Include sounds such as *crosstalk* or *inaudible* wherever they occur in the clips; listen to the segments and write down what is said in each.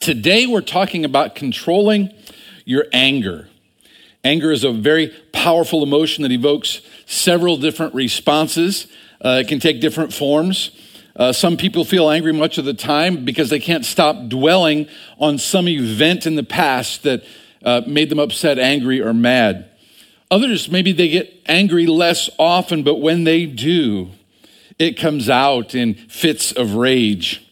Today, we're talking about controlling your anger. Anger is a very powerful emotion that evokes several different responses. Uh, it can take different forms. Uh, some people feel angry much of the time because they can't stop dwelling on some event in the past that uh, made them upset, angry, or mad. Others, maybe they get angry less often, but when they do, it comes out in fits of rage.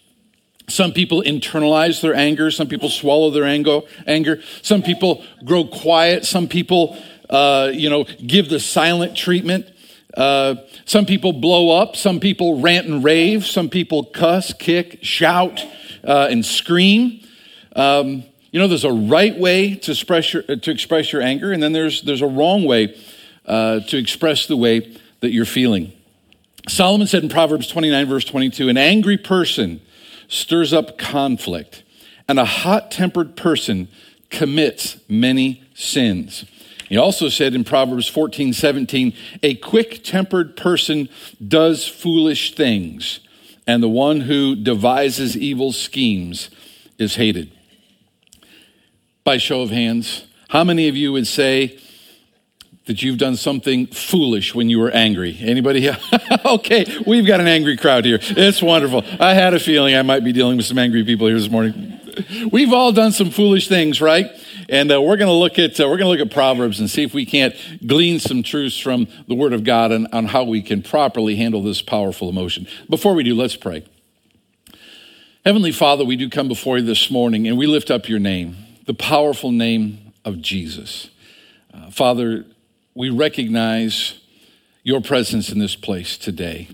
Some people internalize their anger. Some people swallow their anger. Some people grow quiet. Some people, uh, you know, give the silent treatment. Uh, some people blow up. Some people rant and rave. Some people cuss, kick, shout, uh, and scream. Um, you know, there's a right way to express your, to express your anger, and then there's, there's a wrong way uh, to express the way that you're feeling. Solomon said in Proverbs 29, verse 22, an angry person stirs up conflict, and a hot tempered person commits many sins. He also said in Proverbs 14, 17, a quick tempered person does foolish things, and the one who devises evil schemes is hated. By show of hands, how many of you would say, that you've done something foolish when you were angry? Anybody? Here? *laughs* okay, we've got an angry crowd here. It's wonderful. I had a feeling I might be dealing with some angry people here this morning. We've all done some foolish things, right? And uh, we're going to look at uh, we're going to look at Proverbs and see if we can't glean some truths from the Word of God on, on how we can properly handle this powerful emotion. Before we do, let's pray. Heavenly Father, we do come before you this morning and we lift up your name, the powerful name of Jesus. Uh, Father, we recognize your presence in this place today.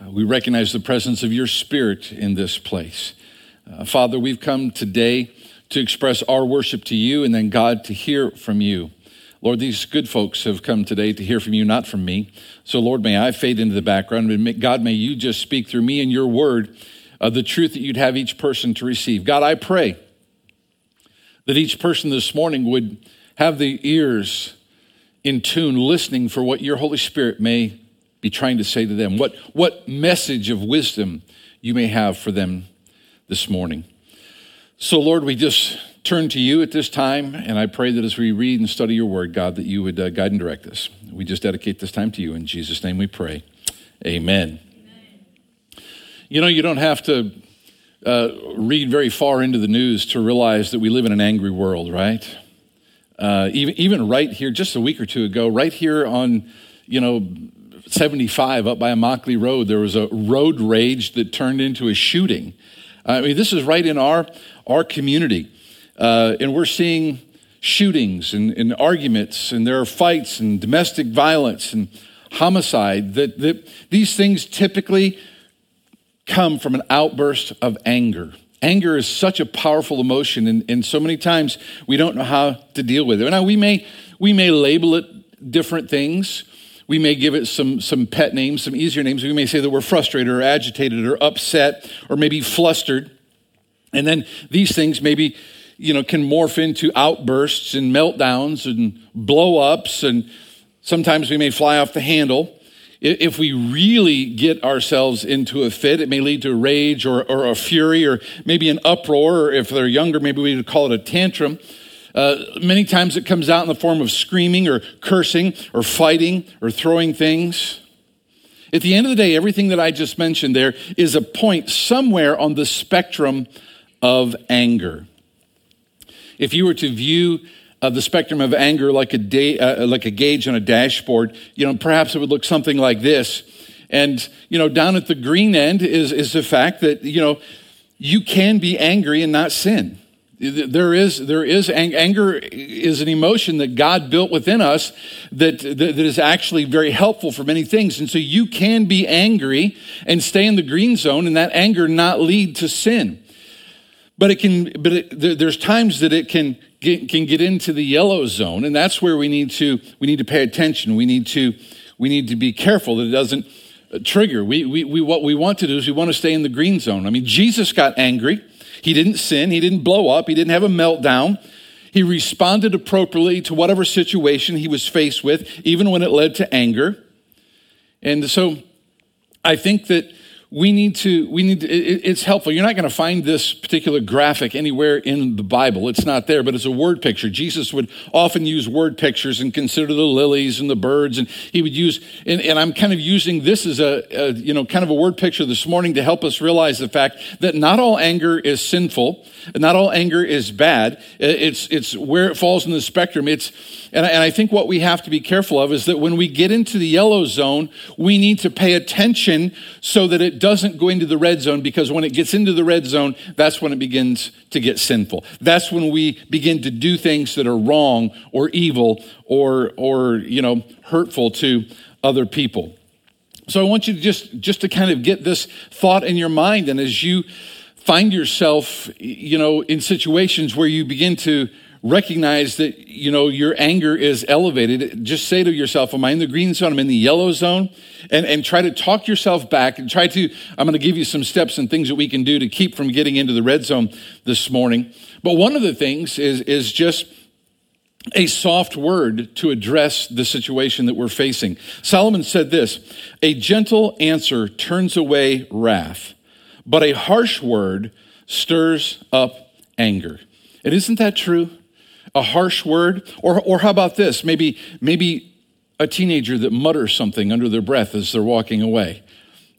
Uh, we recognize the presence of your spirit in this place. Uh, Father, we've come today to express our worship to you and then, God, to hear from you. Lord, these good folks have come today to hear from you, not from me. So, Lord, may I fade into the background. And God, may you just speak through me and your word uh, the truth that you'd have each person to receive. God, I pray that each person this morning would have the ears in tune, listening for what your Holy Spirit may be trying to say to them, what, what message of wisdom you may have for them this morning. So, Lord, we just turn to you at this time, and I pray that as we read and study your word, God, that you would uh, guide and direct us. We just dedicate this time to you. In Jesus' name we pray. Amen. Amen. You know, you don't have to uh, read very far into the news to realize that we live in an angry world, right? Uh, even, even right here, just a week or two ago, right here on, you know, 75 up by Immokalee Road, there was a road rage that turned into a shooting. I mean, this is right in our, our community. Uh, and we're seeing shootings and, and, arguments, and there are fights and domestic violence and homicide. That, that these things typically come from an outburst of anger. Anger is such a powerful emotion, and, and so many times we don't know how to deal with it. Now, we may, we may label it different things. We may give it some, some pet names, some easier names. We may say that we're frustrated or agitated or upset or maybe flustered. And then these things maybe, you know, can morph into outbursts and meltdowns and blow ups. And sometimes we may fly off the handle. If we really get ourselves into a fit, it may lead to rage or, or a fury or maybe an uproar. Or if they're younger, maybe we would call it a tantrum. Uh, many times it comes out in the form of screaming or cursing or fighting or throwing things. At the end of the day, everything that I just mentioned there is a point somewhere on the spectrum of anger. If you were to view the spectrum of anger like a, day, uh, like a gauge on a dashboard, you know, perhaps it would look something like this. And, you know, down at the green end is, is the fact that, you know, you can be angry and not sin. There is, there is anger is an emotion that God built within us that, that, that is actually very helpful for many things. And so you can be angry and stay in the green zone and that anger not lead to sin. But it can, but it, there's times that it can get, can get into the yellow zone, and that's where we need to we need to pay attention. We need to we need to be careful that it doesn't uh, trigger. We, we, we what we want to do is we want to stay in the green zone. I mean, Jesus got angry. He didn't sin. He didn't blow up. He didn't have a meltdown. He responded appropriately to whatever situation he was faced with, even when it led to anger. And so I think that we need to we need to, it, it's helpful. You're not going to find this particular graphic anywhere in the bible. It's not there but it's a word picture. Jesus would often use word pictures and consider the lilies and the birds and he would use and, and i'm kind of using this as a, a you know kind of a word picture this morning to help us realize the fact that not all anger is sinful not all anger is bad. It's it's where it falls in the spectrum. It's and, and I think what we have to be careful of is that when we get into the yellow zone, we need to pay attention so that it doesn't go into the red zone because when it gets into the red zone, that's when it begins to get sinful. That's when we begin to do things that are wrong or evil or, or you know, hurtful to other people. So I want you to just, just to kind of get this thought in your mind. And as you find yourself, you know, in situations where you begin to recognize that you know your anger is elevated. Just say to yourself am i in the green zone? I'm in the yellow zone? And, and try to talk yourself back and try to i'm going to give you some steps and things that we can do to keep from getting into the red zone this morning. But one of the things is is just a soft word to address the situation that we're facing. Solomon said this a gentle answer turns away wrath but a harsh word stirs up anger. And isn't that true a harsh word? Or, or how about this? Maybe, maybe a teenager that mutters something under their breath as they're walking away.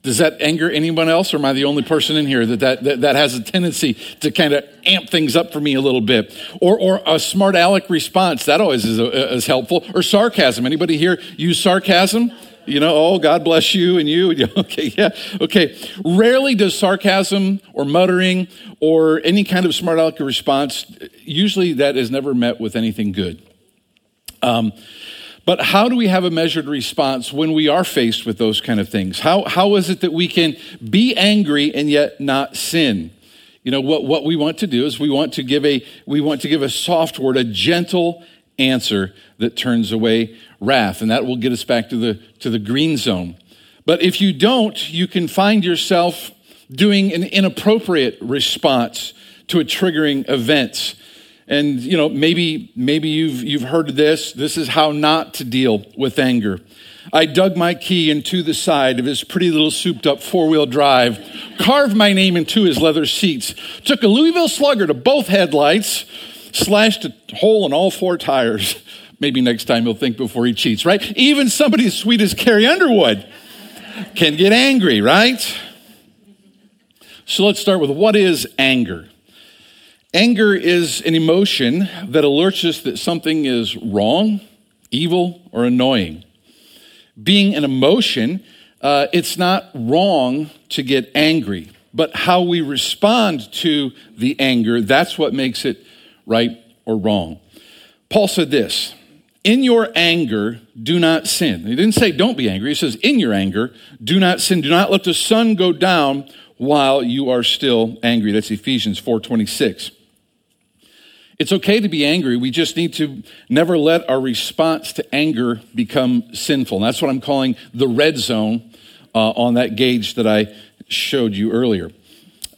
Does that anger anyone else, or am I the only person in here that that, that, that has a tendency to kind of amp things up for me a little bit? Or, or a smart aleck response, that always is, uh, is helpful. Or sarcasm. Anybody here use sarcasm? You know, oh, God bless you and you. *laughs* Okay, yeah, okay. Rarely does sarcasm or muttering or any kind of smart aleck response, usually that is never met with anything good. Um, but how do we have a measured response when we are faced with those kind of things? How, how is it that we can be angry and yet not sin? You know, what, what we want to do is we want to give a, we want to give a soft word, a gentle answer that turns away wrath. And that will get us back to the, to the green zone. But if you don't, you can find yourself doing an inappropriate response to a triggering event. And you know, maybe maybe you've you've heard this. This is how not to deal with anger. I dug my key into the side of his pretty little souped up four wheel drive, carved my name into his leather seats, took a Louisville slugger to both headlights, slashed a hole in all four tires. Maybe next time he'll think before he cheats, right? Even somebody as sweet as Carrie Underwood can get angry, right? So let's start with what is anger? Anger is an emotion that alerts us that something is wrong, evil, or annoying. Being an emotion, uh, it's not wrong to get angry, but how we respond to the anger, that's what makes it right or wrong. Paul said this In your anger, do not sin. He didn't say don't be angry. He says, In your anger, do not sin. Do not let the sun go down while you are still angry. That's Ephesians 4:26. It's okay to be angry. We just need to never let our response to anger become sinful. And that's what I'm calling the red zone uh, on that gauge that I showed you earlier.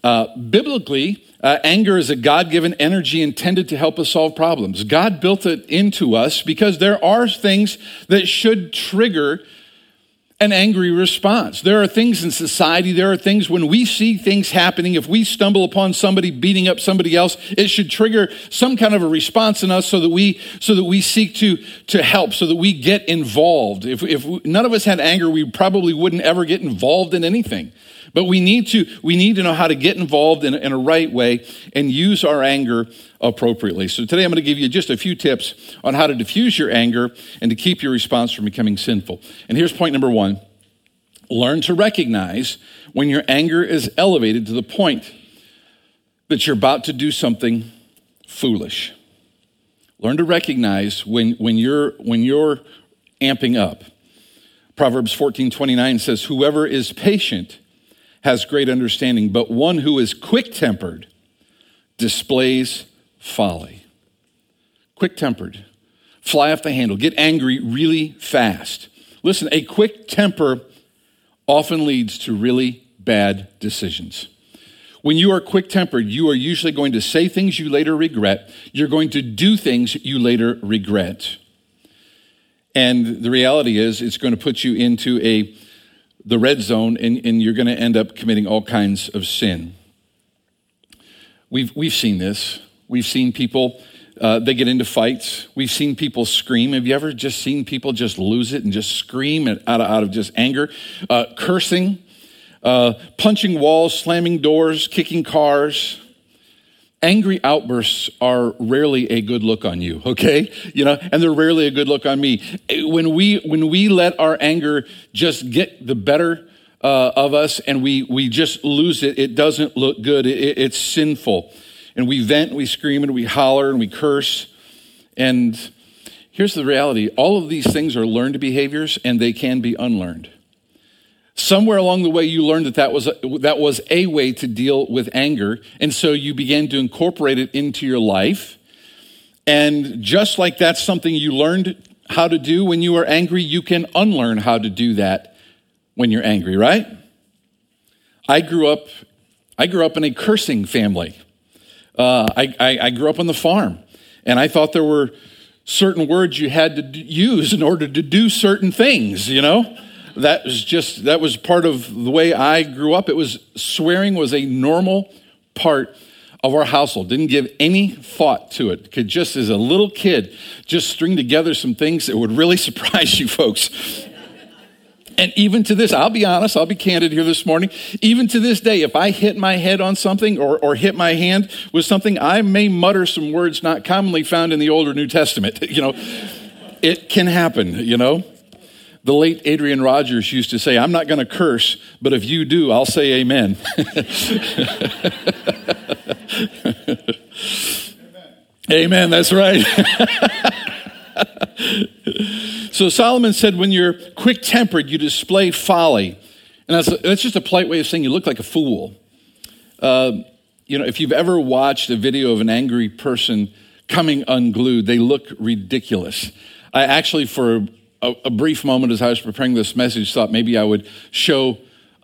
Uh, biblically, uh, anger is a God given energy intended to help us solve problems. God built it into us because there are things that should trigger an angry response. There are things in society, there are things when we see things happening, if we stumble upon somebody beating up somebody else, it should trigger some kind of a response in us so that we so that we seek to to help, so that we get involved. If if none of us had anger, we probably wouldn't ever get involved in anything. But we need to, we need to know how to get involved in, in a right way and use our anger appropriately. So today I'm going to give you just a few tips on how to diffuse your anger and to keep your response from becoming sinful. And here's point number one. Learn to recognize when your anger is elevated to the point that you're about to do something foolish. Learn to recognize when, when, you're, when you're amping up. Proverbs 14 29 says, Whoever is patient has great understanding, but one who is quick tempered displays folly. Quick tempered, fly off the handle, get angry really fast. Listen, a quick temper often leads to really bad decisions. When you are quick tempered, you are usually going to say things you later regret. You're going to do things you later regret. And the reality is, it's going to put you into a the red zone and, and you're going to end up committing all kinds of sin. We've, we've seen this. We've seen people, uh, they get into fights. We've seen people scream. Have you ever just seen people just lose it and just scream out of, out of just anger? Uh, cursing, uh, punching walls, slamming doors, kicking cars. Angry outbursts are rarely a good look on you, okay? You know, and they're rarely a good look on me. When we when we let our anger just get the better uh, of us and we we just lose it, it doesn't look good. It, it's sinful, and we vent, we scream, and we holler, and we curse. And here's the reality: all of these things are learned behaviors, and they can be unlearned. Somewhere along the way, you learned that that was, a, that was a way to deal with anger. And so you began to incorporate it into your life. And just like that's something you learned how to do when you are angry, you can unlearn how to do that when you're angry, right? I grew up, I grew up in a cursing family. Uh, I, I, I grew up on the farm, and I thought there were certain words you had to use in order to do certain things, you know? That was just that was part of the way I grew up. It was swearing was a normal part of our household. Didn't give any thought to it. Could just as a little kid just string together some things that would really *laughs* surprise you folks. And even to this, I'll be honest, I'll be candid here this morning. Even to this day, if I hit my head on something or, or hit my hand with something, I may mutter some words not commonly found in the Old or New Testament. *laughs* You know, it can happen, you know. The late Adrian Rogers used to say, I'm not going to curse, but if you do, I'll say amen. amen. *laughs* amen, that's right. *laughs* so Solomon said, when you're quick tempered, you display folly. And that's, that's just a polite way of saying you look like a fool. Uh, you know, if you've ever watched a video of an angry person coming unglued, they look ridiculous. I actually, for a, a brief moment as I was preparing this message, thought maybe I would show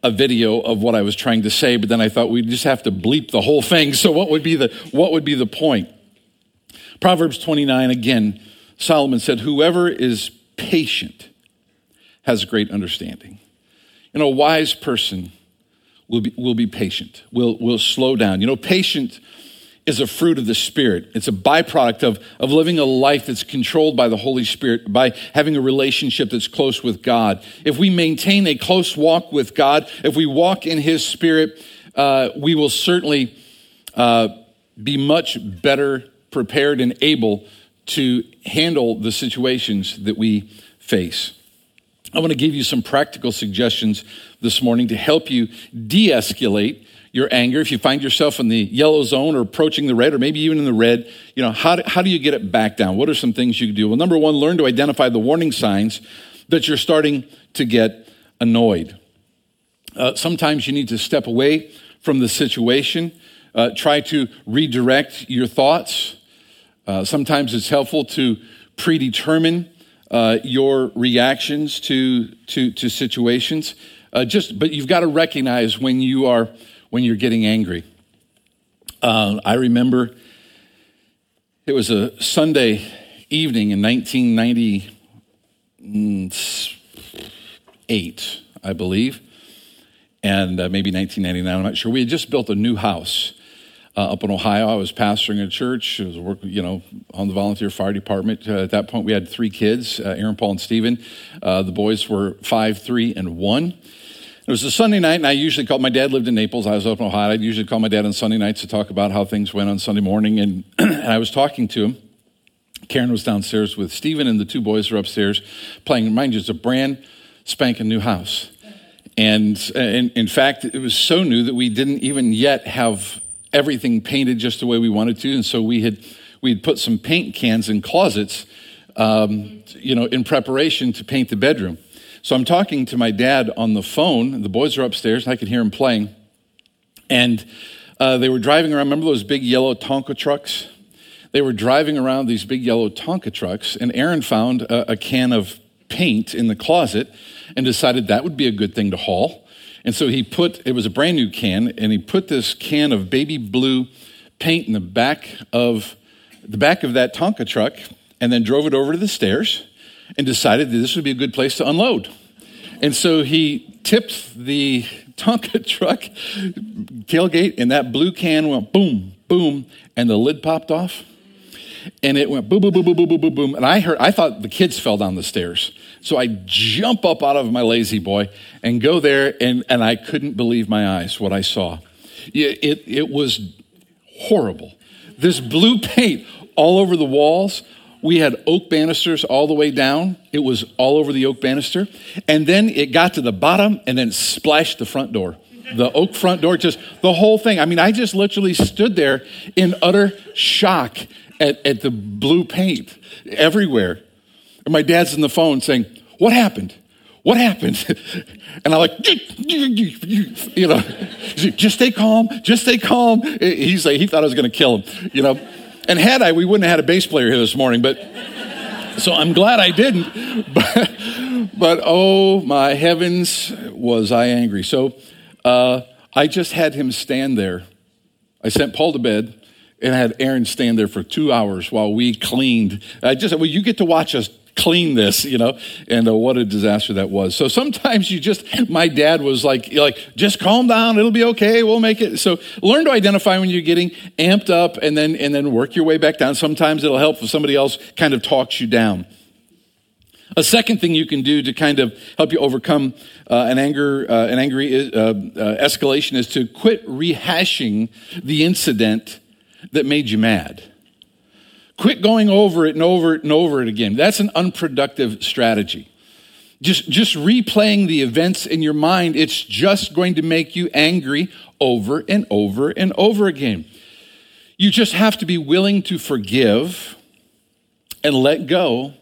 a video of what I was trying to say, but then I thought we'd just have to bleep the whole thing. *laughs* So what would be the what would be the point? Proverbs 29 again, Solomon said, Whoever is patient has great understanding. You know, a wise person will be, will be patient, will, will slow down. You know, patient is a fruit of the Spirit. It's a byproduct of, of living a life that's controlled by the Holy Spirit, by having a relationship that's close with God. If we maintain a close walk with God, if we walk in His Spirit, uh, we will certainly uh, be much better prepared and able to handle the situations that we face. I want to give you some practical suggestions this morning to help you de escalate your anger, if you find yourself in the yellow zone or approaching the red, or maybe even in the red, you know, how do, how do you get it back down? What are some things you can do? Well, number one, learn to identify the warning signs that you're starting to get annoyed. Uh, sometimes you need to step away from the situation, uh, try to redirect your thoughts. Uh, sometimes it's helpful to predetermine uh, your reactions to, to, to situations. Uh, just, but you've got to recognize when you are when you're getting angry. Uh, I remember it was a Sunday evening in 1998, I believe, and uh, maybe 1999, I'm not sure. We had just built a new house. Uh, up in Ohio. I was pastoring a church. I was working, you know, on the volunteer fire department. Uh, at that point, we had three kids: uh, Aaron, Paul, and Stephen. Uh, the boys were five, three, and one. It was a Sunday night, and I usually called my dad lived in Naples. I was up in Ohio. I'd usually call my dad on Sunday nights to talk about how things went on Sunday morning. And, *clears throat* and I was talking to him. Karen was downstairs with Stephen, and the two boys were upstairs playing. Mind you, it's a brand spanking new house. And, and in fact, it was so new that we didn't even yet have everything painted just the way we wanted to. And so we had we had put some paint cans in closets, um, you know, in preparation to paint the bedroom. So I'm talking to my dad on the phone. The boys are upstairs, and I can hear them playing. And uh, they were driving around. Remember those big yellow Tonka trucks? They were driving around these big yellow Tonka trucks, and Aaron found a, a can of paint in the closet and decided that would be a good thing to haul. And so he put, it was a brand new can, and he put this can of baby blue paint in the back of the back of that Tonka truck and then drove it over to the stairs and decided that this would be a good place to unload. And so he tipped the Tonka *laughs* truck tailgate, and that blue can went boom, boom, and the lid popped off. And it went boom, boom, boom, boom, boom, boom, boom, boom. And I heard, I thought the kids fell down the stairs. So I jump up out of my lazy boy and go there, and, and I couldn't believe my eyes what I saw. It, it, it was horrible. This blue paint all over the walls. We had oak banisters all the way down. It was all over the oak banister. And then it got to the bottom and then splashed the front door. The oak front door, just the whole thing. I mean, I just literally stood there in utter shock at, at the blue paint everywhere. And my dad's on the phone saying, What happened? What happened? *laughs* And I'm like, you know, just stay calm, just stay calm. He's like, he thought I was going to kill him, you know. And had I, we wouldn't have had a bass player here this morning, but so I'm glad I didn't. *laughs* But, but oh my heavens, was I angry. So uh, I just had him stand there. I sent Paul to bed and I had Aaron stand there for two hours while we cleaned. I just said, well, you get to watch us clean this, you know, and uh, what a disaster that was. So sometimes you just, my dad was like, like, just calm down, it'll be okay, we'll make it. So learn to identify when you're getting amped up, and then and then work your way back down. Sometimes it'll help if somebody else kind of talks you down. A second thing you can do to kind of help you overcome uh, an anger, uh, an angry uh, uh, escalation, is to quit rehashing the incident that made you mad. Quit going over it and over it and over it again. That's an unproductive strategy. Just, just replaying the events in your mind, it's just going to make you angry over and over and over again. You just have to be willing to forgive and let go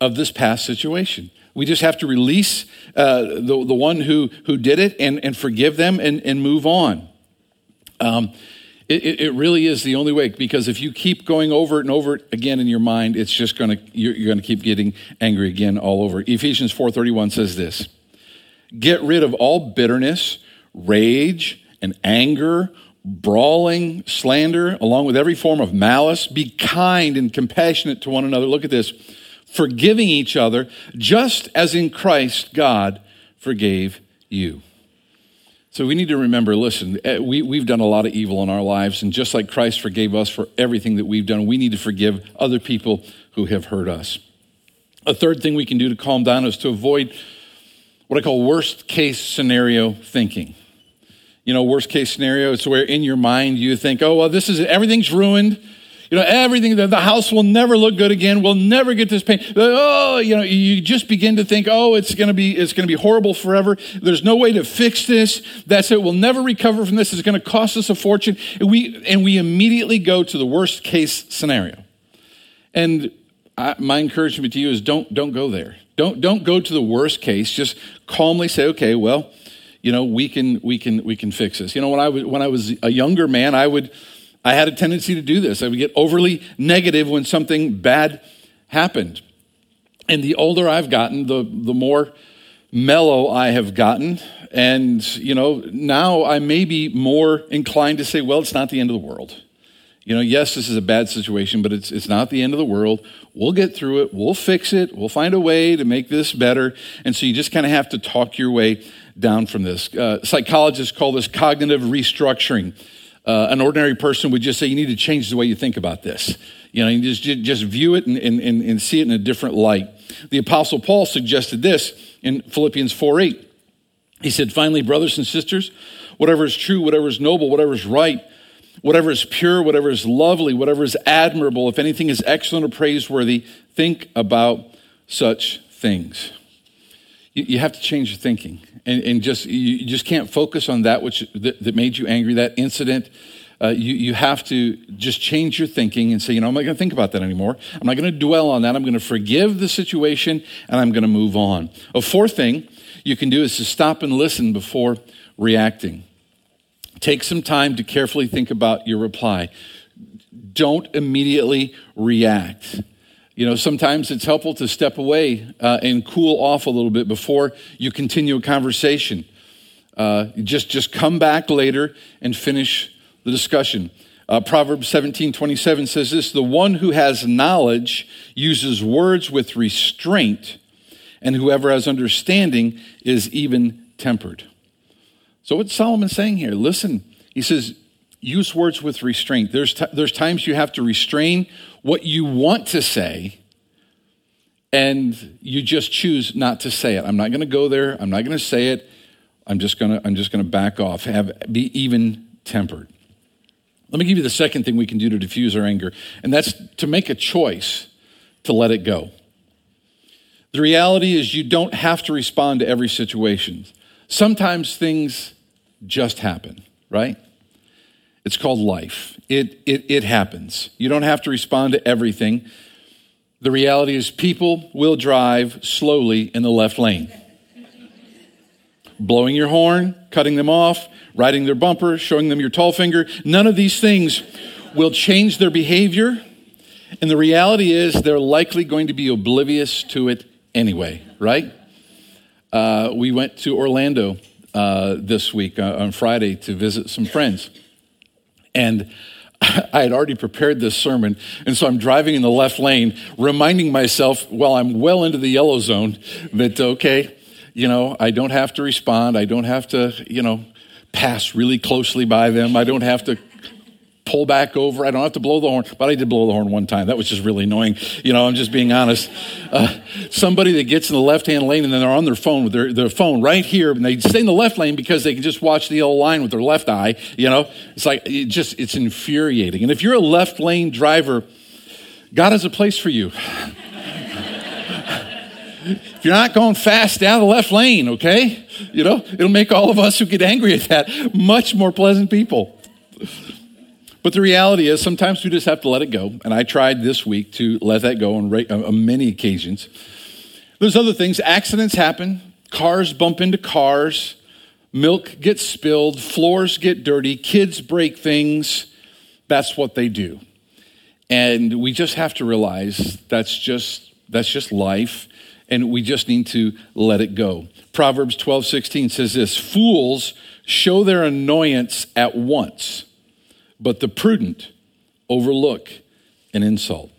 of this past situation. We just have to release uh, the, the one who, who did it and, and forgive them and, and move on. Um, it, it, really is the only way because if you keep going over it and over it again in your mind, it's just going to you're, you're going to keep getting angry again all over. Ephesians 4:31 says this: Get rid of all bitterness, rage, and anger, brawling, slander, along with every form of malice. Be kind and compassionate to one another. Look at this, forgiving each other, just as in Christ God forgave you. So we need to remember listen, eh, we, we've done a lot of evil in our lives, and just like Christ forgave us for everything that we've done, we need to forgive other people who have hurt us. A third thing we can do to calm down is to avoid what I call worst case scenario thinking. You know, worst case scenario, it's where in your mind you think, oh, well, this is everything's ruined. You know, everything, the, the house will never look good again. We'll never get this paint. Oh, you know, you just begin to think, oh, it's going to be, it's going to be horrible forever. There's no way to fix this. That's it. We'll never recover from this. It's going to cost us a fortune. And we, and we immediately go to the worst case scenario. And I, my encouragement to you is don't, don't go there. Don't, don't go to the worst case. Just calmly say, okay, well, you know, we can, we can, we can fix this. You know, when I was, when I was a younger man, I would, I had a tendency to do this. I would get overly negative when something bad happened. And the older I've gotten, the, the more mellow I have gotten. And, you know, now I may be more inclined to say, well, it's not the end of the world. You know, yes, this is a bad situation, but it's, it's not the end of the world. We'll get through it. We'll fix it. We'll find a way to make this better. And so you just kind of have to talk your way down from this. Uh, psychologists call this cognitive restructuring uh, an ordinary person would just say, you need to change the way you think about this. You know, you just, just view it and, and, and see it in a different light. The Apostle Paul suggested this in Philippians 4 8. He said, Finally, brothers and sisters, whatever is true, whatever is noble, whatever is right, whatever is pure, whatever is lovely, whatever is admirable, if anything is excellent or praiseworthy, think about such things. You, have to change your thinking and, and just you just can't focus on that which that, that made you angry, that incident. Uh, you, you have to just change your thinking and say, you know, I'm not going to think about that anymore. I'm not going to dwell on that. I'm going to forgive the situation and I'm going to move on. A fourth thing you can do is to stop and listen before reacting. Take some time to carefully think about your reply. Don't immediately react. You know, sometimes it's helpful to step away uh, and cool off a little bit before you continue a conversation. Uh, just, just come back later and finish the discussion. Uh, Proverbs 17 27 says this The one who has knowledge uses words with restraint, and whoever has understanding is even tempered. So, what's Solomon saying here? Listen, he says, use words with restraint. There's, t- there's times you have to restrain what you want to say, and you just choose not to say it. I'm not going to go there. I'm not going to say it. I'm just going to I'm just going to back off. Have be even tempered. Let me give you the second thing we can do to diffuse our anger, and that's to make a choice to let it go. The reality is, you don't have to respond to every situation. Sometimes things just happen, right? It's called life. It, it, it happens. You don't have to respond to everything. The reality is, people will drive slowly in the left lane. Blowing your horn, cutting them off, riding their bumper, showing them your tall finger. None of these things will change their behavior. And the reality is, they're likely going to be oblivious to it anyway, right? Uh, we went to Orlando uh, this week uh, on Friday to visit some friends. And *laughs* I had already prepared this sermon, and so I'm driving in the left lane, reminding myself while I'm well into the yellow zone that, okay, you know, I don't have to respond. I don't have to, you know, pass really closely by them. I don't have to pull back over. I don't have to blow the horn, but I did blow the horn one time. That was just really annoying. You know, I'm just being honest. Uh, somebody that gets in the left hand lane and then they're on their phone with their, their phone right here, and they stay in the left lane because they can just watch the yellow line with their left eye. You know, it's like, it just, it's infuriating. And if you're a left lane driver, God has a place for you. *laughs* if you're not going fast down the left lane, okay? You know, it'll make all of us who get angry at that much more pleasant people. But the reality is, sometimes we just have to let it go. And I tried this week to let that go on, uh, on many occasions. There's other things. Accidents happen, cars bump into cars, milk gets spilled, floors get dirty, kids break things. That's what they do. And we just have to realize that's just, that's just life. And we just need to let it go. Proverbs 12, 16 says this Fools show their annoyance at once but the prudent overlook an insult.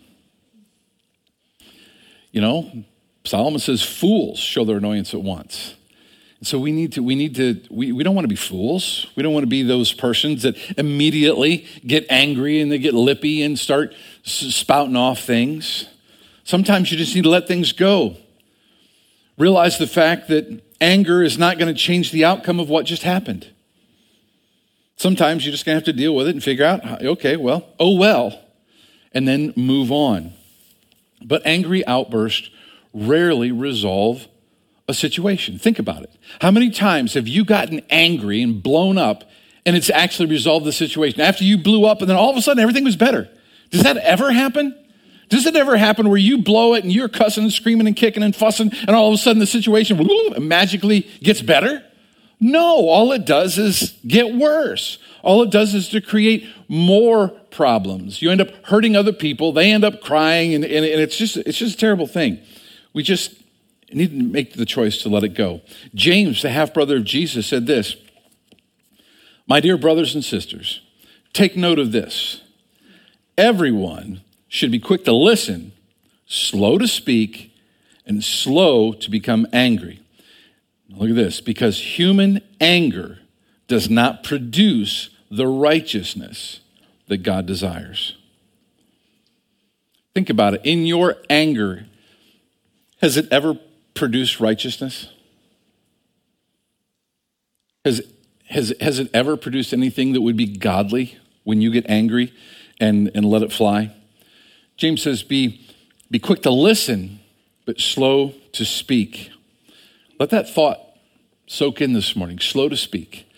You know, Solomon says fools show their annoyance at once. so we need to, we need to, we, we don't want to be fools. We don't want to be those persons that immediately get angry and they get lippy and start spouting off things. Sometimes you just need to let things go. Realize the fact that anger is not going to change the outcome of what just happened. Sometimes you're just going to have to deal with it and figure out, okay, well, oh well, and then move on. But angry outbursts rarely resolve a situation. Think about it. How many times have you gotten angry and blown up and it's actually resolved the situation? After you blew up and then all of a sudden everything was better. Does that ever happen? Does it ever happen where you blow it and you're cussing and screaming and kicking and fussing and all of a sudden the situation magically gets better? No, all it does is get worse. All it does is to create more problems. You end up hurting other people. They end up crying, and, and, and it's, just, it's just a terrible thing. We just need to make the choice to let it go. James, the half brother of Jesus, said this My dear brothers and sisters, take note of this. Everyone should be quick to listen, slow to speak, and slow to become angry. Look at this because human anger does not produce the righteousness that God desires. Think about it. In your anger, has it ever produced righteousness? Has, has, has it ever produced anything that would be godly when you get angry and, and let it fly? James says, be, be quick to listen, but slow to speak. Let that thought soak in this morning, slow to speak.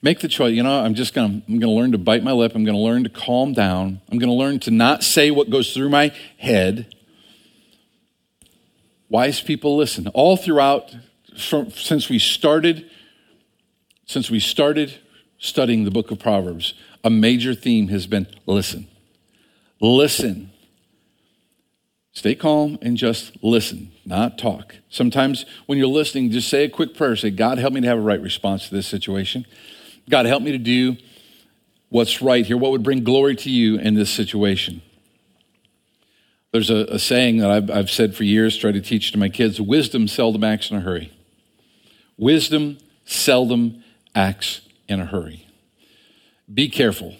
Make the choice. You know, I'm just going to I'm going to learn to bite my lip. I'm going to learn to calm down. I'm going to learn to not say what goes through my head. Wise people listen. All throughout from, since we started since we started studying the book of Proverbs, a major theme has been listen. Listen. Stay calm and just listen, not talk. Sometimes when you're listening, just say a quick prayer. Say, God, help me to have a right response to this situation. God, help me to do what's right here, what would bring glory to you in this situation. There's a, a saying that I've, I've said for years, try to teach to my kids wisdom seldom acts in a hurry. Wisdom seldom acts in a hurry. Be careful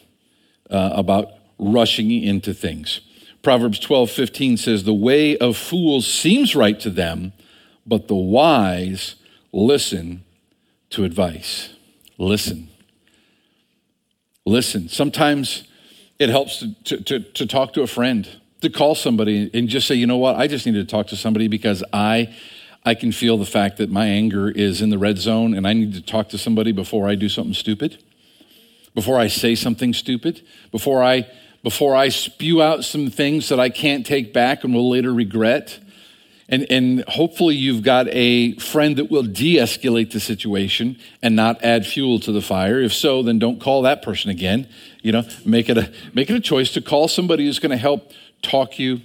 uh, about rushing into things. Proverbs 12, 15 says, The way of fools seems right to them, but the wise listen to advice. Listen. Listen. Sometimes it helps to, to, to, to talk to a friend to call somebody and just say, you know what, I just need to talk to somebody because I I can feel the fact that my anger is in the red zone and I need to talk to somebody before I do something stupid, before I say something stupid, before I before I spew out some things that I can't take back and will later regret. And, and hopefully you've got a friend that will de-escalate the situation and not add fuel to the fire. If so, then don't call that person again. You know, make it a make it a choice to call somebody who's going to help talk you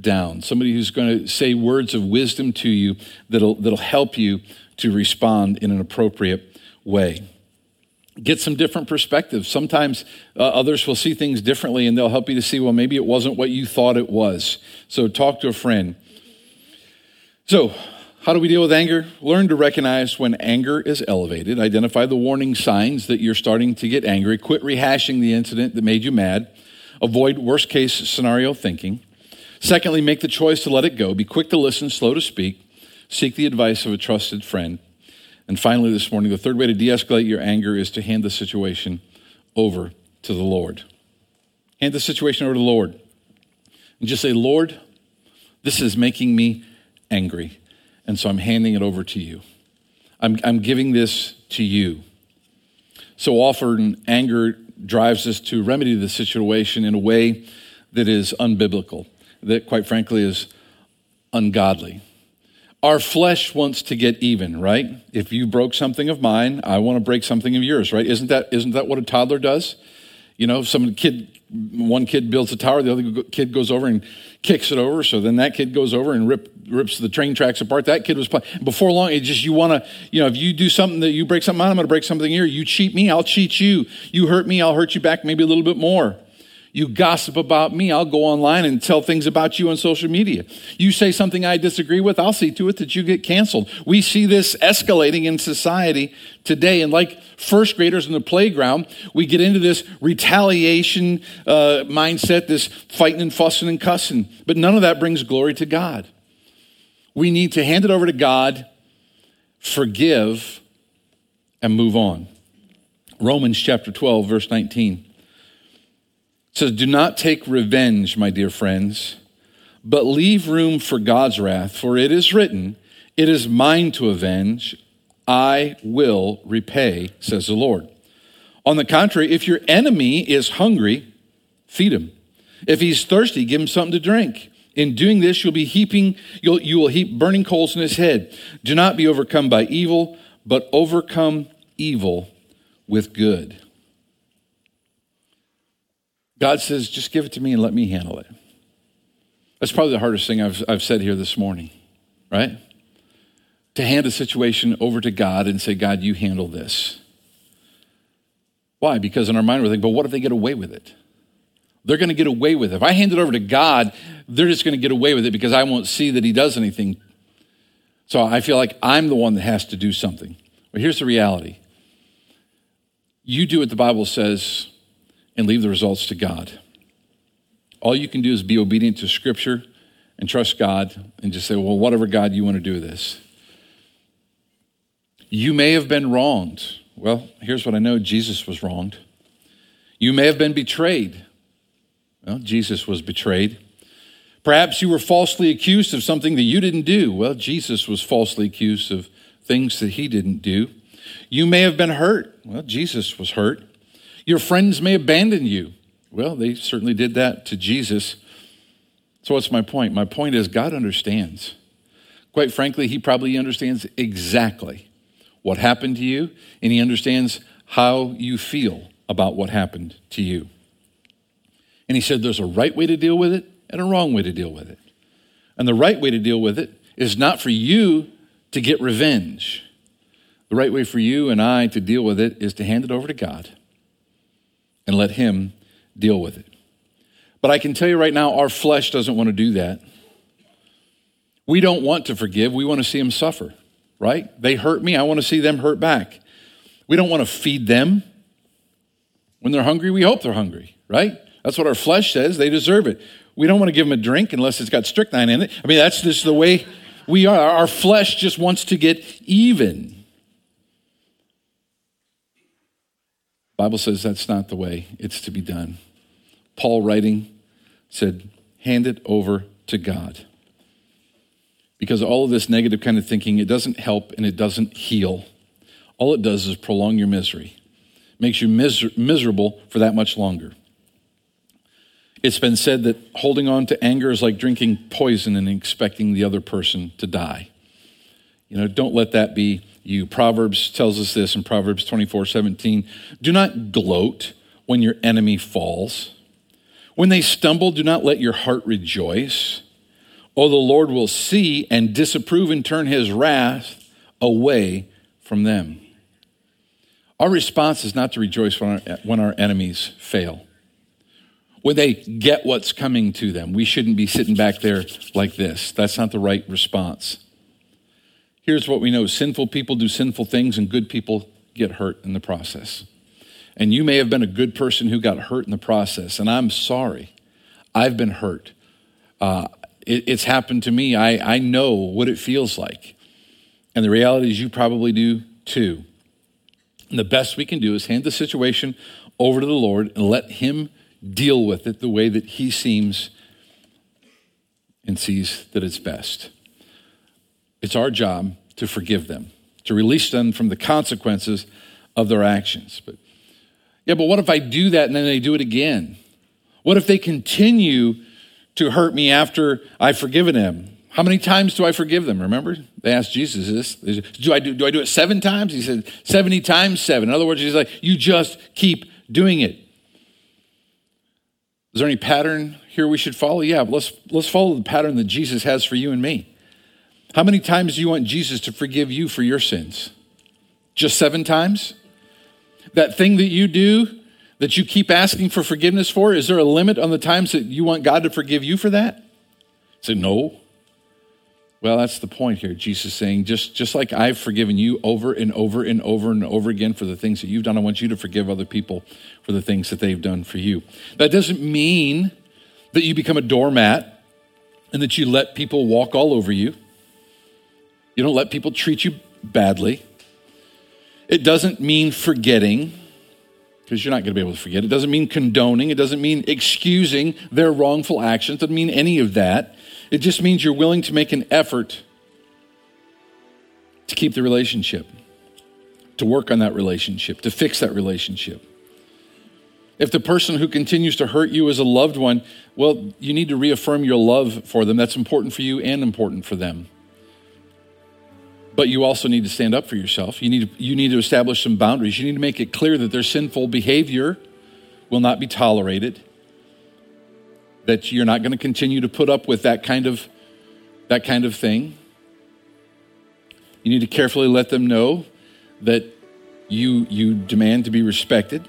down, somebody who's going to say words of wisdom to you that'll, that'll help you to respond in an appropriate way. Get some different perspectives. Sometimes uh, others will see things differently and they'll help you to see, well, maybe it wasn't what you thought it was. So talk to a friend. So, how do we deal with anger? Learn to recognize when anger is elevated. Identify the warning signs that you're starting to get angry. Quit rehashing the incident that made you mad. Avoid worst case scenario thinking. Secondly, make the choice to let it go. Be quick to listen, slow to speak. Seek the advice of a trusted friend. And finally, this morning, the third way to de escalate your anger is to hand the situation over to the Lord. Hand the situation over to the Lord. And just say, Lord, this is making me angry. And so I'm handing it over to you. I'm, I'm giving this to you. So often, anger drives us to remedy the situation in a way that is unbiblical, that quite frankly is ungodly. Our flesh wants to get even, right? If you broke something of mine, I want to break something of yours, right? Isn't that, isn't that what a toddler does? You know, some kid, one kid builds a tower, the other kid goes over and kicks it over. So then that kid goes over and rip, rips the train tracks apart. That kid was playing. Before long, it just, you want to, you know, if you do something that you break something I'm going to break something here. You cheat me, I'll cheat you. You hurt me, I'll hurt you back maybe a little bit more. You gossip about me, I'll go online and tell things about you on social media. You say something I disagree with, I'll see to it that you get canceled. We see this escalating in society today. And like first graders in the playground, we get into this retaliation uh, mindset, this fighting and fussing and cussing. But none of that brings glory to God. We need to hand it over to God, forgive, and move on. Romans chapter 12, verse 19 says, Do not take revenge, my dear friends, but leave room for God's wrath, for it is written, It is mine to avenge, I will repay, says the Lord. On the contrary, if your enemy is hungry, feed him. If he's thirsty, give him something to drink. In doing this, you'll be heaping, you'll, you will heap burning coals in his head. Do not be overcome by evil, but overcome evil with good. God says, just give it to me and let me handle it. That's probably the hardest thing I've, I've said here this morning, right? To hand a situation over to God and say, God, you handle this. Why? Because in our mind we're thinking, but what if they get away with it? They're going to get away with it. If I hand it over to God, they're just going to get away with it because I won't see that He does anything. So I feel like I'm the one that has to do something. But here's the reality you do what the Bible says and leave the results to God. All you can do is be obedient to Scripture and trust God and just say, well, whatever God you want to do with this. You may have been wronged. Well, here's what I know Jesus was wronged. You may have been betrayed. Well, Jesus was betrayed. Perhaps you were falsely accused of something that you didn't do. Well, Jesus was falsely accused of things that he didn't do. You may have been hurt. Well, Jesus was hurt. Your friends may abandon you. Well, they certainly did that to Jesus. So, what's my point? My point is, God understands. Quite frankly, He probably understands exactly what happened to you, and He understands how you feel about what happened to you. And He said there's a right way to deal with it and a wrong way to deal with it. And the right way to deal with it is not for you to get revenge. The right way for you and I to deal with it is to hand it over to God and let Him deal with it. But I can tell you right now, our flesh doesn't want to do that. We don't want to forgive. We want to see them suffer, right? They hurt me. I want to see them hurt back. We don't want to feed them. When they're hungry, we hope they're hungry, right? That's what our flesh says. They deserve it. We don't want to give them a drink unless it's got strychnine in it. I mean, that's just the way we are. Our flesh just wants to get even. Bible says that's not the way it's to be done. Paul writing said, hand it over to God. Because all of this negative kind of thinking, it doesn't help and it doesn't heal. All it does is prolong your misery, makes you miser- miserable for that much longer. It's been said that holding on to anger is like drinking poison and expecting the other person to die. You know, don't let that be you. Proverbs tells us this in Proverbs 24 17. Do not gloat when your enemy falls. When they stumble, do not let your heart rejoice. Oh, the Lord will see and disapprove and turn his wrath away from them. Our response is not to rejoice when our, when our enemies fail. When they get what's coming to them, we shouldn't be sitting back there like this. That's not the right response. Here's what we know sinful people do sinful things, and good people get hurt in the process. And you may have been a good person who got hurt in the process, and I'm sorry. I've been hurt. Uh, it, it's happened to me. I, I know what it feels like. And the reality is, you probably do too. And the best we can do is hand the situation over to the Lord and let Him deal with it the way that He seems and sees that it's best. It's our job to forgive them, to release them from the consequences of their actions. But yeah, but what if I do that and then they do it again? What if they continue to hurt me after I've forgiven them? How many times do I forgive them? Remember? They asked Jesus this. Do I do, do I do it seven times? He said, 70 times seven. In other words, he's like, you just keep doing it. Is there any pattern here we should follow? Yeah, let's, let's follow the pattern that Jesus has for you and me. How many times do you want Jesus to forgive you for your sins? Just seven times? That thing that you do that you keep asking for forgiveness for, is there a limit on the times that you want God to forgive you for that? Say, no. Well, that's the point here. Jesus saying, just, just like I've forgiven you over and over and over and over again for the things that you've done, I want you to forgive other people for the things that they've done for you. That doesn't mean that you become a doormat and that you let people walk all over you. You don't let people treat you badly. It doesn't mean forgetting, because you're not going to be able to forget. It doesn't mean condoning. It doesn't mean excusing their wrongful actions. It doesn't mean any of that. It just means you're willing to make an effort to keep the relationship, to work on that relationship, to fix that relationship. If the person who continues to hurt you is a loved one, well, you need to reaffirm your love for them. That's important for you and important for them. But you also need to stand up for yourself. You need, to, you need to establish some boundaries. You need to make it clear that their sinful behavior will not be tolerated that you're not going to continue to put up with that kind of that kind of thing. You need to carefully let them know that you you demand to be respected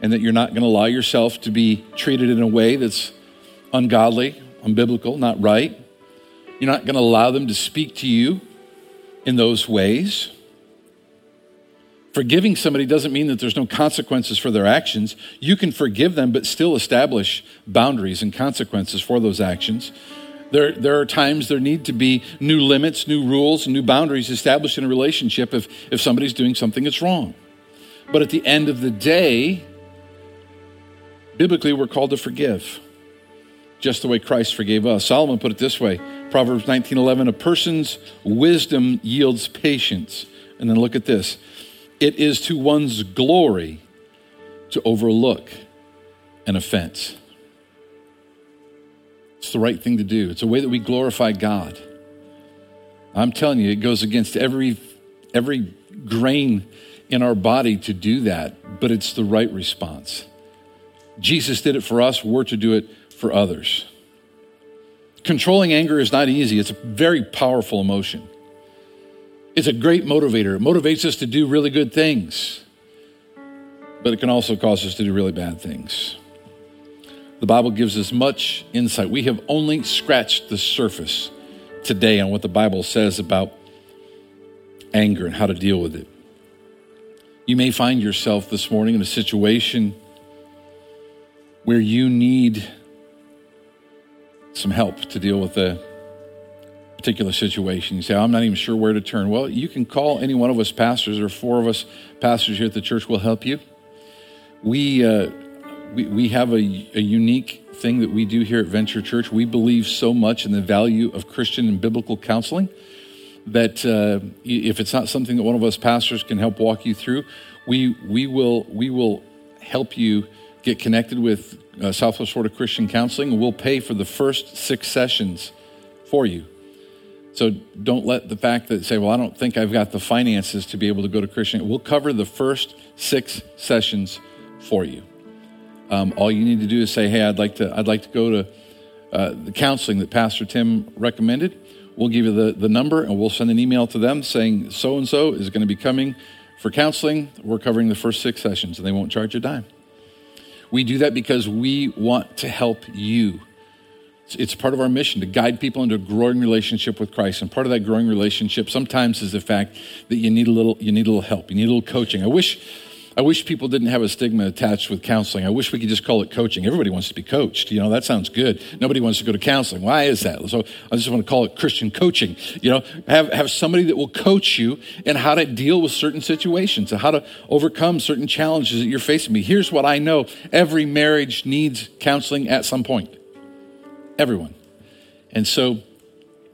and that you're not going to allow yourself to be treated in a way that's ungodly, unbiblical, not right. You're not going to allow them to speak to you in those ways. Forgiving somebody doesn't mean that there's no consequences for their actions. You can forgive them, but still establish boundaries and consequences for those actions. There, there are times there need to be new limits, new rules, new boundaries established in a relationship if, if somebody's doing something that's wrong. But at the end of the day, biblically, we're called to forgive, just the way Christ forgave us. Solomon put it this way Proverbs 19:11, a person's wisdom yields patience. And then look at this. It is to one's glory to overlook an offense. It's the right thing to do. It's a way that we glorify God. I'm telling you, it goes against every, every grain in our body to do that, but it's the right response. Jesus did it for us, we're to do it for others. Controlling anger is not easy, it's a very powerful emotion. It's a great motivator. It motivates us to do really good things, but it can also cause us to do really bad things. The Bible gives us much insight. We have only scratched the surface today on what the Bible says about anger and how to deal with it. You may find yourself this morning in a situation where you need some help to deal with a particular situation. You say, I'm not even sure where to turn. Well, you can call any one of us pastors or four of us pastors here at the church will help you. We, uh, we, we have a, a unique thing that we do here at Venture Church. We believe so much in the value of Christian and biblical counseling that uh, if it's not something that one of us pastors can help walk you through, we, we, will, we will help you get connected with uh, Southwest Florida Christian Counseling, we'll pay for the first six sessions for you. So don't let the fact that say, well, I don't think I've got the finances to be able to go to Christian. We'll cover the first six sessions for you. Um, all you need to do is say, hey, I'd like to, I'd like to go to uh, the counseling that Pastor Tim recommended. We'll give you the, the number and we'll send an email to them saying so and so is going to be coming for counseling. We're covering the first six sessions and they won't charge a dime. We do that because we want to help you. It's part of our mission to guide people into a growing relationship with Christ. And part of that growing relationship sometimes is the fact that you need a little, you need a little help. You need a little coaching. I wish I wish people didn't have a stigma attached with counseling. I wish we could just call it coaching. Everybody wants to be coached. You know, that sounds good. Nobody wants to go to counseling. Why is that? So I just want to call it Christian coaching. You know, have, have somebody that will coach you in how to deal with certain situations and how to overcome certain challenges that you're facing. Me. Here's what I know. Every marriage needs counseling at some point. Everyone. And so,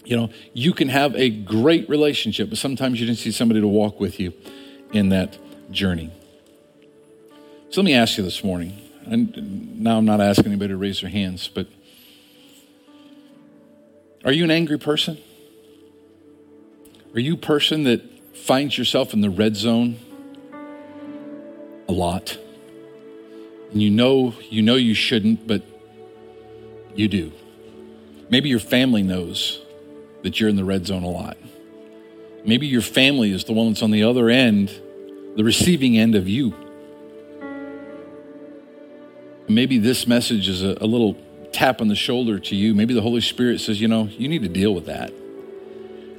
you know, you can have a great relationship, but sometimes you just need somebody to walk with you in that journey. So let me ask you this morning, and now I'm not asking anybody to raise their hands, but are you an angry person? Are you a person that finds yourself in the red zone a lot? And you know you know you shouldn't, but you do. Maybe your family knows that you're in the red zone a lot. Maybe your family is the one that's on the other end, the receiving end of you Maybe this message is a, a little tap on the shoulder to you. Maybe the Holy Spirit says, you know, you need to deal with that.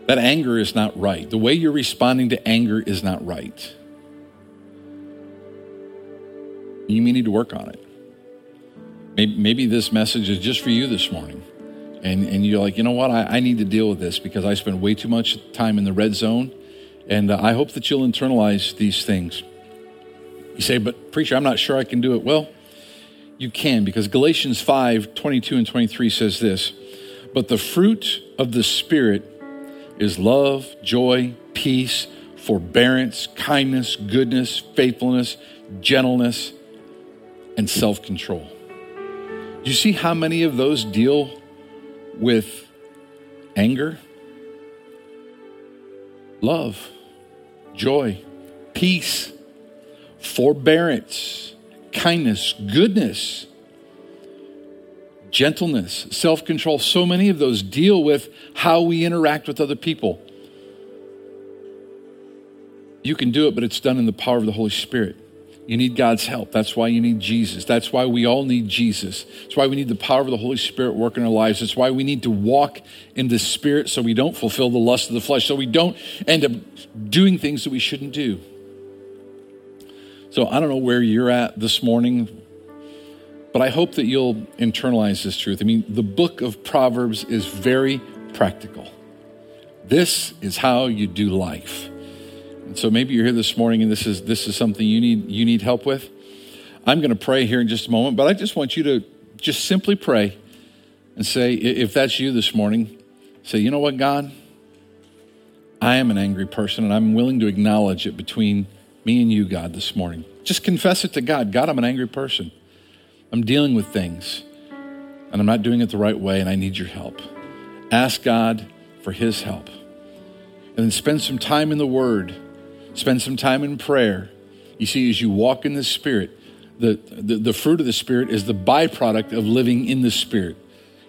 That anger is not right. The way you're responding to anger is not right. You may need to work on it. Maybe, maybe this message is just for you this morning. And, and you're like, you know what? I, I need to deal with this because I spend way too much time in the red zone. And uh, I hope that you'll internalize these things. You say, but preacher, I'm not sure I can do it. Well, you can because Galatians 5 22 and 23 says this But the fruit of the Spirit is love, joy, peace, forbearance, kindness, goodness, faithfulness, gentleness, and self control. Do you see how many of those deal with anger? Love, joy, peace, forbearance kindness, goodness, gentleness, self control. So many of those deal with how we interact with other people. You can do it, but it's done in the power of the Holy Spirit. You need God's help. That's why you need Jesus. That's why we all need Jesus. That's why we need the power of the Holy Spirit working in our lives. That's why we need to walk in the Spirit so we don't fulfill the lust of the flesh, so we don't end up doing things that we shouldn't do. So I don't know where you're at this morning, but I hope that you'll internalize this truth. I mean, the book of Proverbs is very practical. This is how you do life. And so maybe you're here this morning and this is this is something you need you need help with. I'm going to pray here in just a moment, but I just want you to just simply pray and say if that's you this morning, say, "You know what, God? I am an angry person and I'm willing to acknowledge it between me and you, God, this morning. Just confess it to God. God, I'm an angry person. I'm dealing with things and I'm not doing it the right way and I need your help. Ask God for his help. And then spend some time in the Word, spend some time in prayer. You see, as you walk in the Spirit, the, the, the fruit of the Spirit is the byproduct of living in the Spirit,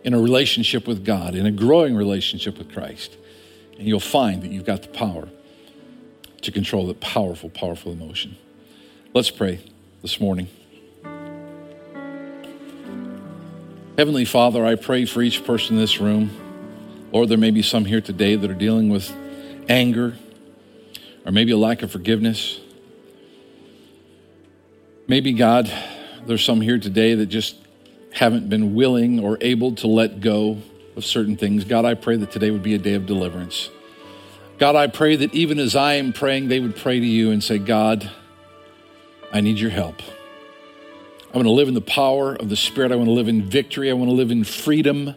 in a relationship with God, in a growing relationship with Christ. And you'll find that you've got the power to control that powerful, powerful emotion. Let's pray this morning. Heavenly Father, I pray for each person in this room. Lord, there may be some here today that are dealing with anger or maybe a lack of forgiveness. Maybe, God, there's some here today that just haven't been willing or able to let go of certain things. God, I pray that today would be a day of deliverance. God, I pray that even as I am praying, they would pray to you and say, God, I need your help. I want to live in the power of the Spirit. I want to live in victory. I want to live in freedom.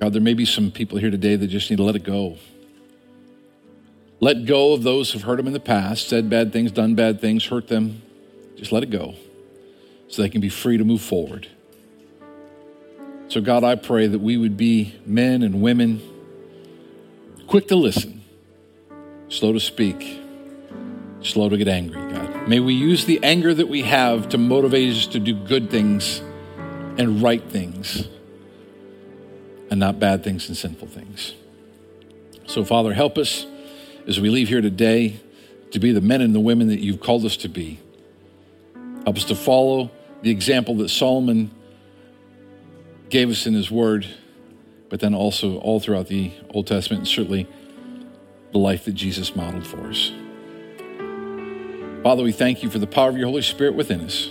God, there may be some people here today that just need to let it go. Let go of those who've hurt them in the past, said bad things, done bad things, hurt them. Just let it go so they can be free to move forward. So, God, I pray that we would be men and women quick to listen, slow to speak, slow to get angry, God. May we use the anger that we have to motivate us to do good things and right things and not bad things and sinful things. So, Father, help us as we leave here today to be the men and the women that you've called us to be. Help us to follow the example that Solomon gave us in his word, but then also all throughout the Old Testament, and certainly the life that Jesus modeled for us. Father, we thank you for the power of your Holy Spirit within us.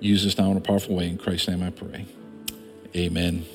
Use us now in a powerful way. In Christ's name I pray. Amen.